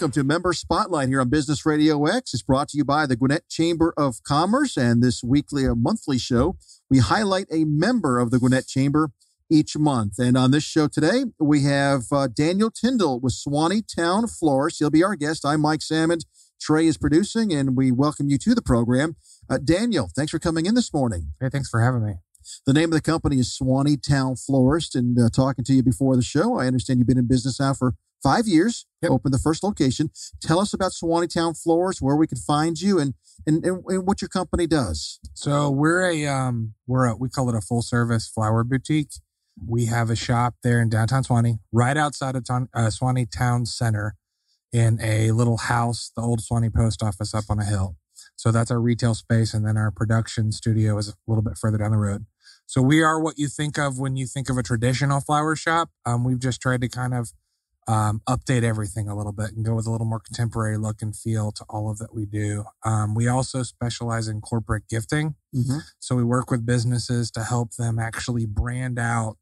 Welcome to Member Spotlight here on Business Radio X. It's brought to you by the Gwinnett Chamber of Commerce. And this weekly or monthly show, we highlight a member of the Gwinnett Chamber each month. And on this show today, we have uh, Daniel Tindol with Suwanee Towne Florist. He'll be our guest. I'm Mike Salmon. Trey is producing, and we welcome you to the program. Uh, Daniel, thanks for coming in this morning. Hey, thanks for having me. The name of the company is Suwanee Towne Florist. And uh, talking to you before the show, I understand you've been in business now for five years, yep. opened the first location. Tell us about Suwanee Towne Florist, where we can find you, and, and and, and what your company does. So we're a um we're a we call it a full service flower boutique. We have a shop there in downtown Suwanee, right outside of ton, uh, Suwanee Town Center, in a little house, the old Suwanee Post Office up on a hill. So that's our retail space, and then our production studio is a little bit further down the road. So we are what you think of when you think of a traditional flower shop. Um, we've just tried to kind of um, update everything a little bit and go with a little more contemporary look and feel to all of that we do. Um, we also specialize in corporate gifting. Mm-hmm. So we work with businesses to help them actually brand out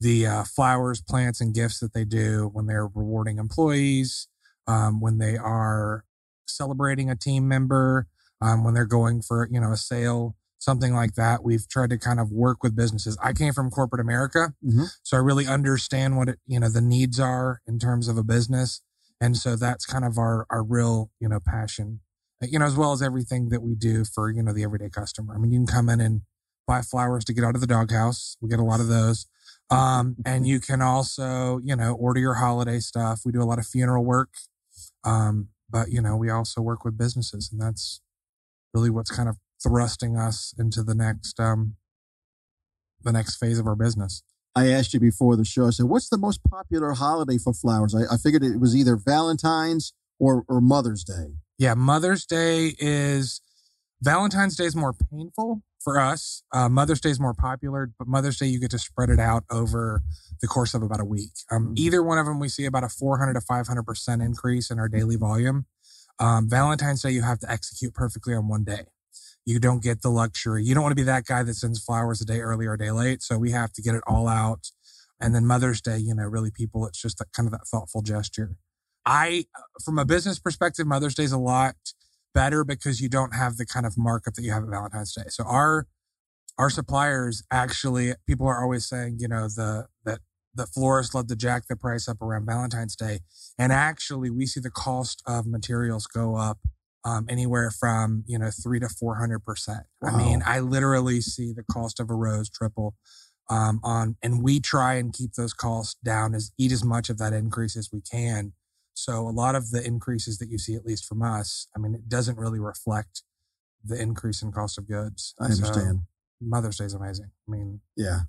the uh, flowers, plants, and gifts that they do when they're rewarding employees, um, when they are celebrating a team member, um, when they're going for you know a sale something like that. We've tried to kind of work with businesses. I came from corporate America, mm-hmm. so I really understand what it, you know the needs are in terms of a business, and so that's kind of our our real you know passion, you know, as well as everything that we do for you know the everyday customer. I mean, you can come in and buy flowers to get out of the doghouse. We get a lot of those. Um, and you can also, you know, order your holiday stuff. We do a lot of funeral work. Um, but you know, we also work with businesses and that's really what's kind of thrusting us into the next um the next phase of our business. I asked you before the show. I said, "What's the most popular holiday for flowers?" I, I figured it was either Valentine's or or Mother's Day. Yeah, Mother's Day is Valentine's Day is more painful for us. Uh, Mother's Day is more popular, but Mother's Day you get to spread it out over the course of about a week. Um, mm-hmm. Either one of them, we see about a 400 to 500 percent increase in our daily volume. Um, Valentine's Day, you have to execute perfectly on one day you don't get the luxury. You don't want to be that guy that sends flowers a day early or a day late. So we have to get it all out. And then Mother's Day, you know, really people, it's just that kind of that thoughtful gesture. I, uh, from a business perspective, Mother's Day is a lot better because you don't have the kind of markup that you have at Valentine's Day. So our, our suppliers actually, people are always saying, you know, the, that the florists love to jack the price up around Valentine's Day. And actually we see the cost of materials go up um, anywhere from you know three to four hundred percent. I mean, I literally see the cost of a rose triple um, on, and we try and keep those costs down as eat as much of that increase as we can. So a lot of the increases that you see, at least from us, I mean, it doesn't really reflect the increase in cost of goods. I understand. So Mother's Day is amazing. I mean, yeah,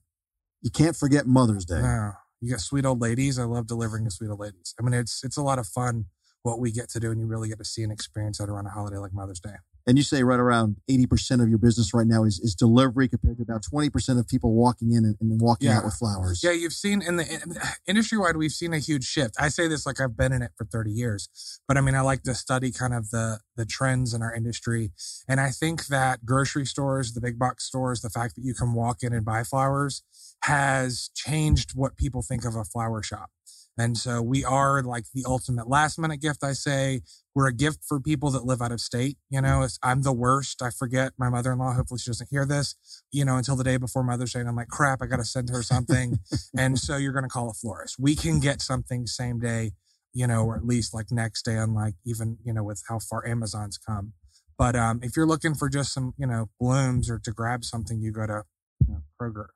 you can't forget Mother's Day. No, you got sweet old ladies. I love delivering to sweet old ladies. I mean, it's it's a lot of fun what we get to do and you really get to see and experience that around a holiday like Mother's Day. And you say right around 80% of your business right now is, is delivery compared to about 20% of people walking in and, and walking yeah. out with flowers. Yeah, you've seen in the in, industry wide, we've seen a huge shift. I say this like I've been in it for 30 years, but I mean, I like to study kind of the, the trends in our industry. And I think that grocery stores, the big box stores, the fact that you can walk in and buy flowers has changed what people think of a flower shop. And so we are like the ultimate last minute gift. I say we're a gift for people that live out of state. You know, I'm the worst. I forget my mother in law. Hopefully she doesn't hear this, you know, until the day before Mother's Day. And I'm like, crap, I got to send her something. and so you're going to call a florist. We can get something same day, you know, or at least like next day, unlike even, you know, with how far Amazon's come. But um, if you're looking for just some, you know, blooms or to grab something, you go to you know, Kroger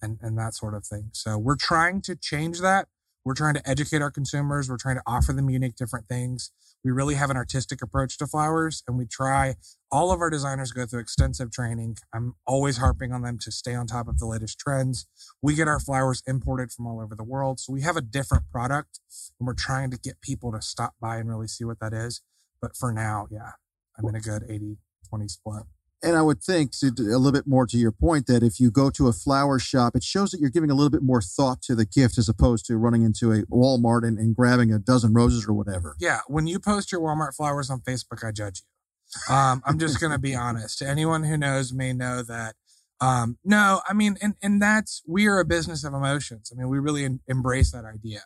and, and that sort of thing. So we're trying to change that we're trying to educate our consumers. We're trying to offer them unique different things. We really have an artistic approach to flowers and we try all of our designers go through extensive training. I'm always harping on them to stay on top of the latest trends. We get our flowers imported from all over the world. So we have a different product and we're trying to get people to stop by and really see what that is. But for now, yeah, I'm in a good 80 20 split. And I would think to, a little bit more to your point that if you go to a flower shop, it shows that you're giving a little bit more thought to the gift as opposed to running into a Walmart and, and grabbing a dozen roses or whatever. Yeah. When you post your Walmart flowers on Facebook, I judge you. Um, I'm just going to be honest. Anyone who knows me know that. Um, no, I mean, and, and that's, we are a business of emotions. I mean, we really embrace that idea.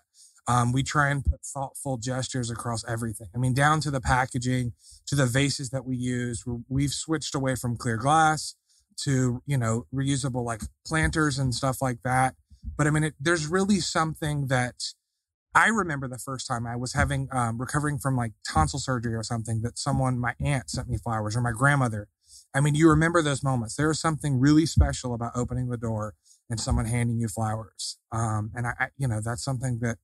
Um, we try and put thoughtful gestures across everything. I mean, down to the packaging, to the vases that we use. We've switched away from clear glass to, you know, reusable like planters and stuff like that. But I mean, it, there's really something that I remember the first time I was having, um, recovering from like tonsil surgery or something that someone, my aunt sent me flowers or my grandmother. I mean, you remember those moments. There is something really special about opening the door and someone handing you flowers. Um, and I, I, you know, that's something that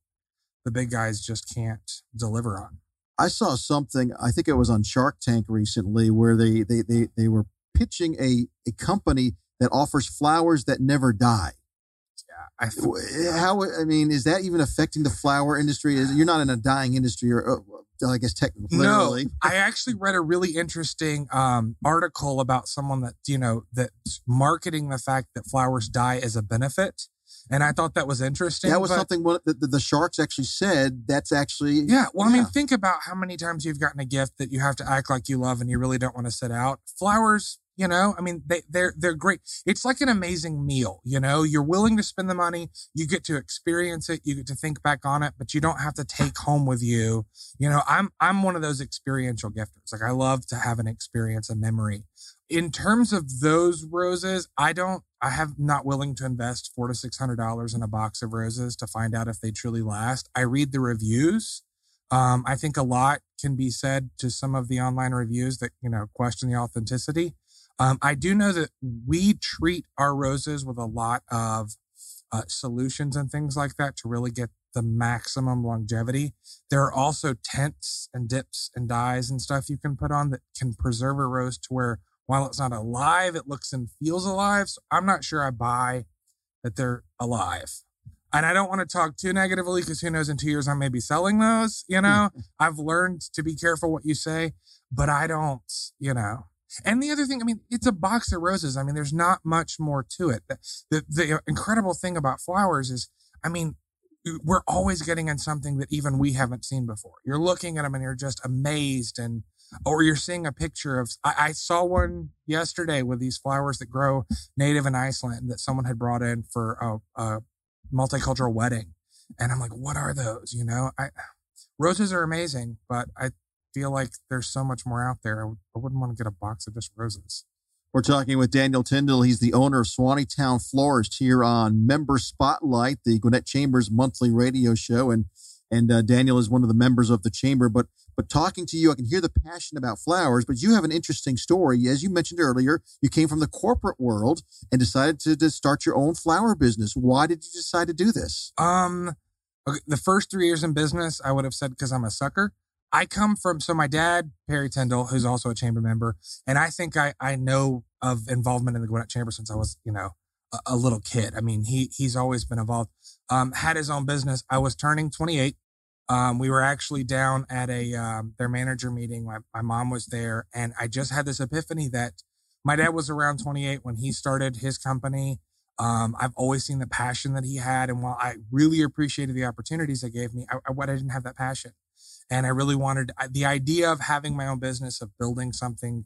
the big guys just can't deliver on. I saw something, I think it was on Shark Tank recently, where they they they, they were pitching a, a company that offers flowers that never die. Yeah, I th- how I mean, is that even affecting the flower industry? Is you're not in a dying industry, or uh, I guess technically. No, I actually read a really interesting um, article about someone that you know that's marketing the fact that flowers die as a benefit and I thought that was interesting. That was something that the, the, sharks actually said. That's actually yeah. Well, yeah. I mean, think about how many times you've gotten a gift that you have to act like you love and you really don't want to sit out. Flowers, you know, I mean, they they're they're great. It's like an amazing meal. You know, you're willing to spend the money. You get to experience it. You get to think back on it, but you don't have to take home with you. You know, I'm I'm one of those experiential gifters. Like I love to have an experience, a memory in terms of those roses, I don't, I have not willing to invest four to six hundred dollars in a box of roses to find out if they truly last. I read the reviews. Um, I think a lot can be said to some of the online reviews that you know question the authenticity. Um, I do know that we treat our roses with a lot of uh, solutions and things like that to really get the maximum longevity. There are also tints and dips and dyes and stuff you can put on that can preserve a rose to where while it's not alive, it looks and feels alive. So I'm not sure I buy that they're alive. And I don't want to talk too negatively because who knows in two years I may be selling those. You hmm. know, I've learned to be careful what you say, but I don't, you know. And the other thing, I mean, it's a box of roses. I mean, there's not much more to it. The, the, the incredible thing about flowers is, I mean, we're always getting in something that even we haven't seen before. You're looking at them and you're just amazed and or you're seeing a picture of I, I, saw one yesterday with these flowers that grow native in Iceland that someone had brought in for a, a multicultural wedding. And I'm like, what are those? You know, I roses are amazing, but I feel like there's so much more out there. I, wouldn't want to get a box of just roses. We're talking with Daniel Tindol. He's the owner of Suwanee Towne Florist here on Member Spotlight, the Gwinnett Chambers monthly radio show. And and uh, Daniel is one of the members of the chamber. But but talking to you, I can hear the passion about flowers. But you have an interesting story, as you mentioned earlier. You came from the corporate world and decided to, to start your own flower business. Why did you decide to do this? Um, okay, the first three years in business, I would have said because I'm a sucker. I come from so my dad Perry Tindol, who's also a chamber member, and I think I I know of involvement in the Gwinnett Chamber since I was you know a, a little kid. I mean he he's always been involved. Um, had his own business. I was turning 28 um, we were actually down at a um, their manager meeting. My, my mom was there, and I just had this epiphany that my dad was around 28 when he started his company. Um, I've always seen the passion that he had, and while I really appreciated the opportunities they gave me, I, I, I didn't have that passion, and I really wanted the idea of having my own business of building something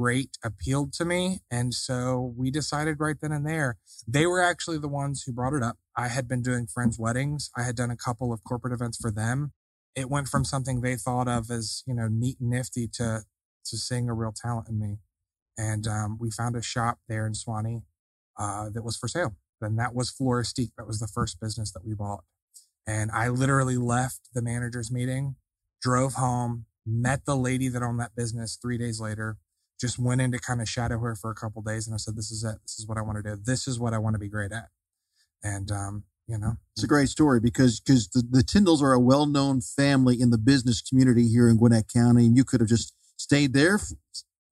great appealed to me. And so we decided right then and there. They were actually the ones who brought it up. I had been doing friends' weddings. I had done a couple of corporate events for them. It went from something they thought of as, you know, neat and nifty to, to seeing a real talent in me. And um, we found a shop there in Suwanee uh, that was for sale. And that was Floristique. That was the first business that we bought. And I literally left the manager's meeting, drove home, met the lady that owned that business three days later, just went in to kind of shadow her for a couple days and I said, this is it. This is what I want to do. This is what I want to be great at. And, um, you know, it's a great story because, because the, the Tindols are a well-known family in the business community here in Gwinnett County. And you could have just stayed there for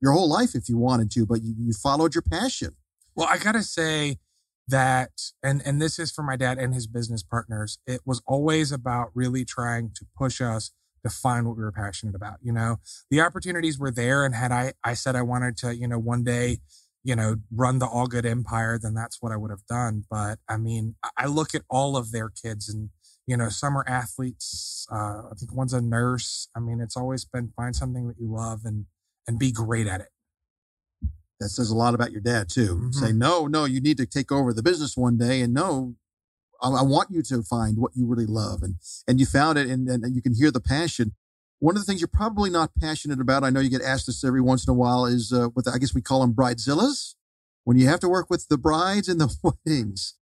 your whole life if you wanted to, but you, you followed your passion. Well, I gotta say that, and, and this is for my dad and his business partners. It was always about really trying to push us to find what we were passionate about. You know, the opportunities were there. And had I, I said I wanted to, you know, one day, you know, run the all good empire, then that's what I would have done. But I mean, I look at all of their kids and, you know, some are athletes. Uh, I think one's a nurse. I mean, it's always been find something that you love and, and be great at it. That says a lot about your dad too. Mm-hmm. Say, no, no, you need to take over the business one day. And no, I, want you to find what you really love. And, and you found it and, and you can hear the passion. One of the things you're probably not passionate about, I know you get asked this every once in a while, is uh, the, I guess we call them bridezillas. When you have to work with the brides and the weddings.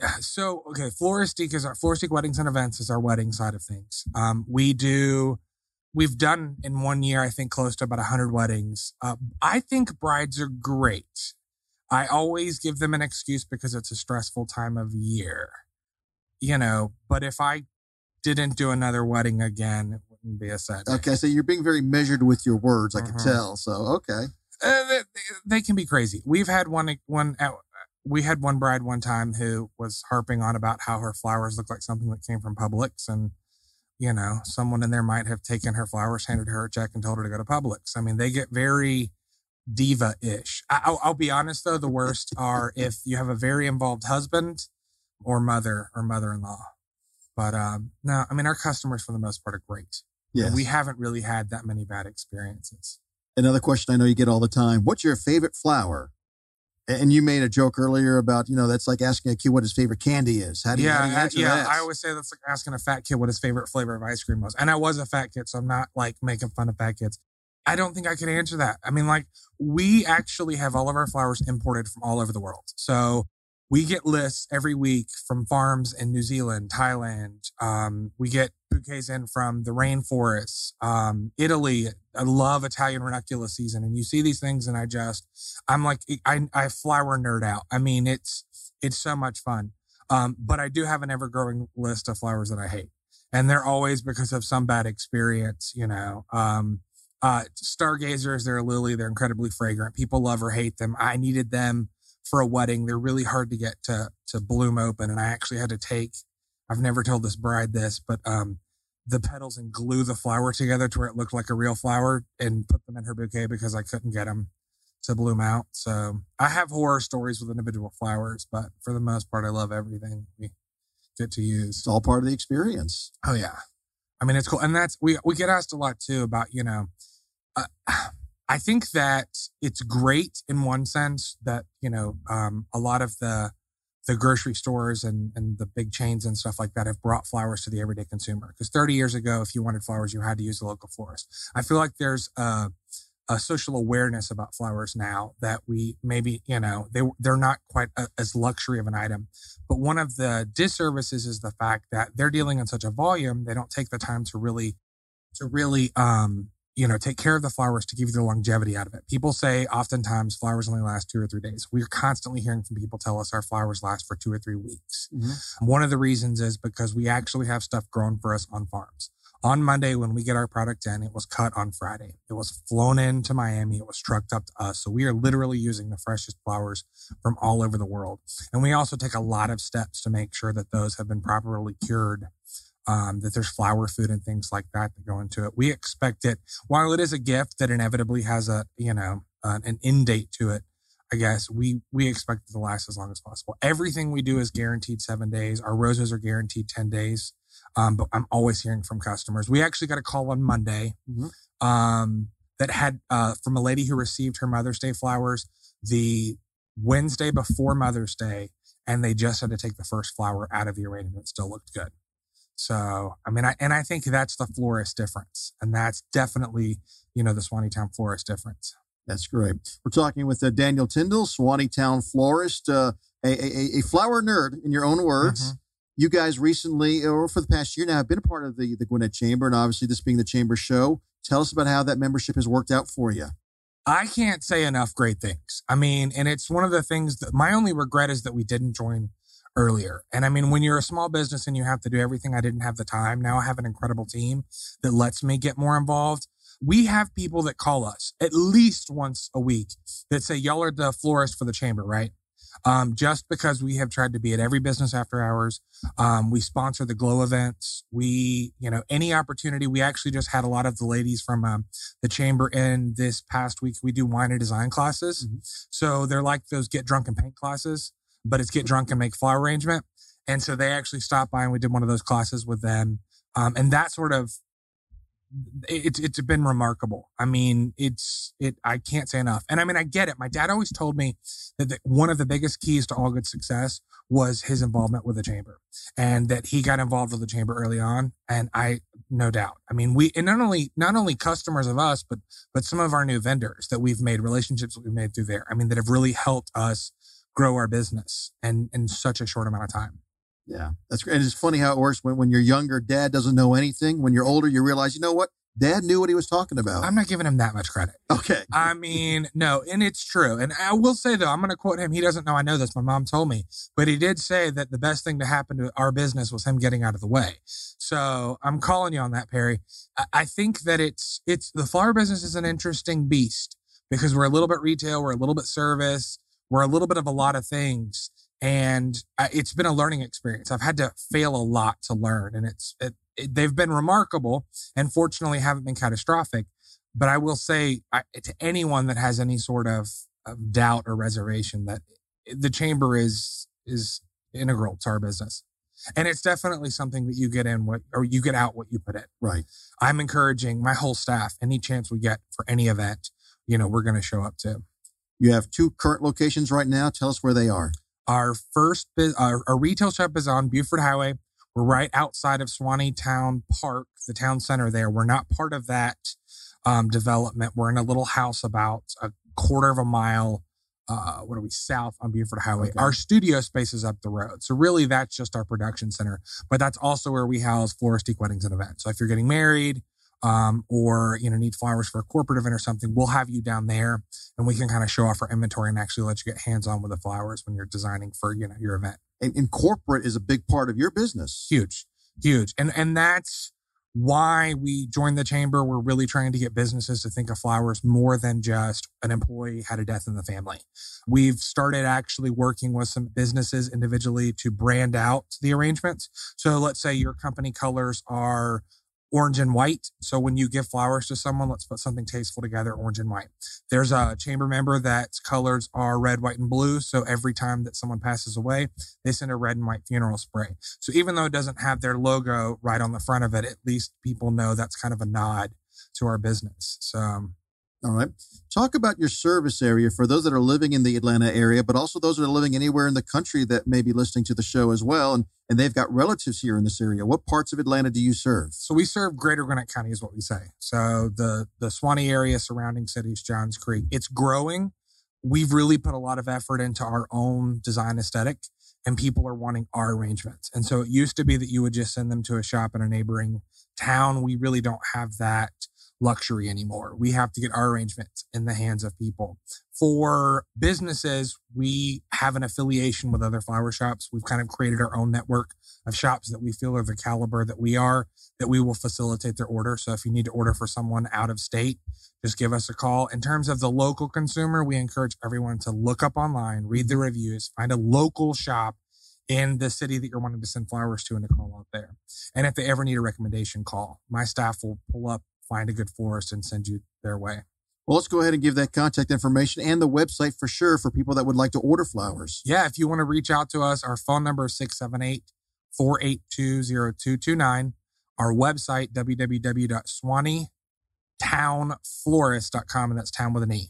Yeah. So, okay, Floristique is our Floristique Weddings and Events is our wedding side of things. Um, we do, we've done in one year, I think close to about 100 weddings. Uh, I think brides are great. I always give them an excuse because it's a stressful time of year, you know, but if I didn't do another wedding again, it wouldn't be a sad. Day. Okay. So you're being very measured with your words. I can Uh-huh. tell. So, okay. Uh, they, they can be crazy. We've had one, one, uh, we had one bride one time who was harping on about how her flowers looked like something that came from Publix. And, you know, someone in there might have taken her flowers, handed her a check and told her to go to Publix. I mean, they get very diva ish. I'll, I'll be honest though. The worst are if you have a very involved husband or mother or mother in law. But, um, no, I mean, our customers for the most part are great. Yeah, We haven't really had that many bad experiences. Another question I know you get all the time. What's your favorite flower? And you made a joke earlier about, you know, that's like asking a kid what his favorite candy is. How do you, how do you yeah, answer yeah. that? I always say that's like asking a fat kid what his favorite flavor of ice cream was. And I was a fat kid, so I'm not like making fun of fat kids. I don't think I could answer that. I mean, like we actually have all of our flowers imported from all over the world. So we get lists every week from farms in New Zealand, Thailand. Um, we get bouquets in from the rainforests, um, Italy. I love Italian ranunculus season, and you see these things, and I just, I'm like, I, I flower nerd out. I mean, it's it's so much fun. Um, but I do have an ever growing list of flowers that I hate, and they're always because of some bad experience. You know, um, uh, stargazers, they're a lily. They're incredibly fragrant. People love or hate them. I needed them for a wedding. They're really hard to get to to bloom open, and I actually had to take. I've never told this bride this, but um, the petals and glue the flower together to where it looked like a real flower, and put them in her bouquet because I couldn't get them to bloom out. So I have horror stories with individual flowers, but for the most part, I love everything we get to use. it's all part of the experience. Oh yeah, I mean it's cool, and that's we we get asked a lot too about you know, uh, I think that it's great in one sense that you know um, a lot of the the grocery stores and and the big chains and stuff like that have brought flowers to the everyday consumer because 30 years ago if you wanted flowers you had to use the local florist. I feel like there's a a social awareness about flowers now that we maybe you know they they're not quite a, as luxury of an item but one of the disservices is the fact that they're dealing in such a volume, they don't take the time to really, to really, um, you know, take care of the flowers to give you the longevity out of it. People say oftentimes flowers only last two or three days. We're constantly hearing from people tell us our flowers last for two or three weeks. Mm-hmm. One of the reasons is because we actually have stuff grown for us on farms. On Monday, when we get our product in, it was cut on Friday. It was flown into Miami. It was trucked up to us. So we are literally using the freshest flowers from all over the world. And we also take a lot of steps to make sure that those have been properly cured, um, that there's flower food and things like that that go into it. We expect it, while it is a gift that inevitably has a, you know, uh, an end date to it. I guess we we expect it to last as long as possible. Everything we do is guaranteed seven days. Our roses are guaranteed ten days. Um, but I'm always hearing from customers. We actually got a call on Monday Mhm. um, that had uh, from a lady who received her Mother's Day flowers the Wednesday before Mother's Day, and they just had to take the first flower out of the arrangement. It still looked good. So, I mean, I, and I think that's the florist difference. And that's definitely, you know, the Suwanee Towne florist difference. That's great. We're talking with uh, Daniel Tindol, Suwanee Towne florist, uh, a, a, a flower nerd in your own words. Mhm. You guys recently, or for the past year now, have been a part of the, the Gwinnett Chamber, and obviously this being the Chamber show. Tell us about how that membership has worked out for you. I can't say enough great things. I mean, and it's one of the things that my only regret is that we didn't join earlier. And I mean, when you're a small business and you have to do everything, I didn't have the time. Now I have an incredible team that lets me get more involved. We have people that call us at least once a week that say, y'all are the florist for the chamber, right? Um, just because we have tried to be at every business after hours. Um, we sponsor the glow events. We, you know, any opportunity. We actually just had a lot of the ladies from, um, the chamber in this past week. We do wine and design classes. So they're like those get drunk and paint classes, but it's get drunk and make flower arrangement. And so they actually stopped by and we did one of those classes with them. Um, and that sort of it's it's been remarkable. I mean, it's it. I can't say enough. And I mean, I get it. My dad always told me that the, one of the biggest keys to all good success was his involvement with the chamber, and that he got involved with the chamber early on. And I, no doubt. I mean, we and not only not only customers of us, but but some of our new vendors that we've made relationships that we've made through there. I mean, that have really helped us grow our business and in such a short amount of time. Yeah, that's great. And it's funny how it works when, when you're younger, dad doesn't know anything. When you're older, you realize, you know what? Dad knew what he was talking about. I'm not giving him that much credit. Okay. I mean, no, and it's true. And I will say though, I'm going to quote him. He doesn't know I know this. My mom told me, but he did say that the best thing to happen to our business was him getting out of the way. So I'm calling you on that, Perry. I think that it's it's the flower business is an interesting beast because we're a little bit retail, we're a little bit service, we're a little bit of a lot of things and it's been a learning experience. I've had to fail a lot to learn, and it's it, it, they've been remarkable, and fortunately haven't been catastrophic. But I will say I, to anyone that has any sort of, of doubt or reservation that the chamber is is integral to our business, and it's definitely something that you get in what or you get out what you put in. Right. I'm encouraging my whole staff any chance we get for any event, you know, we're going to show up to. You have two current locations right now. Tell us where they are. Our first, our, our retail shop is on Buford Highway. We're right outside of Suwanee Town Park, the town center there. We're not part of that um, development. We're in a little house about a quarter of a mile. Uh, what are we south on Buford Highway? Okay. Our studio space is up the road. So really that's just our production center, but that's also where we house Floristique weddings and events. So if you're getting married, um, or you know need flowers for a corporate event or something, we'll have you down there, and we can kind of show off our inventory and actually let you get hands on with the flowers when you're designing for you know your event. And, and corporate is a big part of your business. Huge, huge, and and that's why we joined the chamber. We're really trying to get businesses to think of flowers more than just an employee had a death in the family. We've started actually working with some businesses individually to brand out the arrangements. So let's say your company colors are orange and white. So when you give flowers to someone, let's put something tasteful together, orange and white. There's a chamber member that's colors are red, white, and blue. So every time that someone passes away, they send a red and white funeral spray. So even though it doesn't have their logo right on the front of it, at least people know that's kind of a nod to our business. So um, all right. Talk about your service area for those that are living in the Atlanta area, but also those that are living anywhere in the country that may be listening to the show as well. And, and they've got relatives here in this area. What parts of Atlanta do you serve? So we serve greater Gwinnett County is what we say. So the, the Suwanee area, surrounding cities, Johns Creek, it's growing. We've really put a lot of effort into our own design aesthetic and people are wanting our arrangements. And so it used to be that you would just send them to a shop in a neighboring town. We really don't have that luxury anymore. We have to get our arrangements in the hands of people. For businesses, we have an affiliation with other flower shops. We've kind of created our own network of shops that we feel are the caliber that we are, that we will facilitate their order. So if you need to order for someone out of state, just give us a call. In terms of the local consumer, we encourage everyone to look up online, read the reviews, find a local shop in the city that you're wanting to send flowers to and to call out there. And if they ever need a recommendation, call. My staff will pull up find a good florist and send you their way. Well, let's go ahead and give that contact information and the website for sure for people that would like to order flowers. Yeah, if you want to reach out to us, our phone number is 678 482 0229. Our website, www.suwaneetowneflorist.com, and that's town with an E.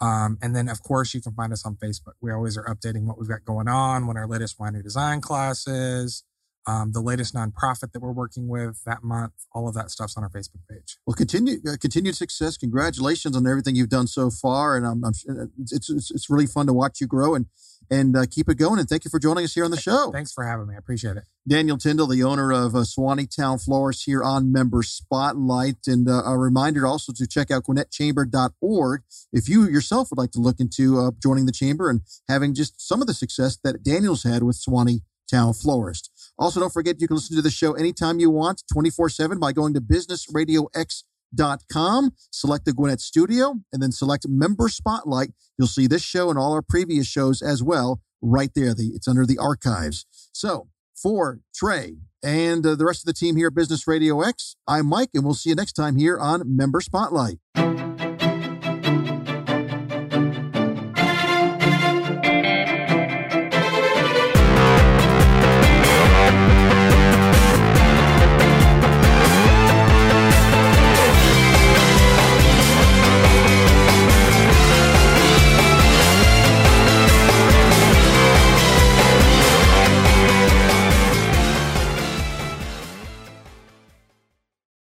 Um, and then, of course, you can find us on Facebook. We always are updating what we've got going on, when our latest winery design classes, um, the latest nonprofit that we're working with that month. All of that stuff's on our Facebook page. Well, continue uh, continued success. Congratulations on everything you've done so far, and I'm, I'm uh, it's, it's it's really fun to watch you grow and and uh, keep it going. And thank you for joining us here on the show. Thanks for having me. I appreciate it. Daniel Tindol, the owner of uh, Suwanee Towne Florist here on Member Spotlight. And uh, a reminder also to check out GwinnettChamber.org if you yourself would like to look into uh, joining the chamber and having just some of the success that Daniel's had with Suwanee Towne Florist. Also, don't forget you can listen to the show anytime you want, 24 7 by going to businessradiox.com, select the Gwinnett Studio, and then select Member Spotlight. You'll see this show and all our previous shows as well right there. The, it's under the archives. So, for Trey and uh, the rest of the team here at Business Radio X, I'm Mike, and we'll see you next time here on Member Spotlight.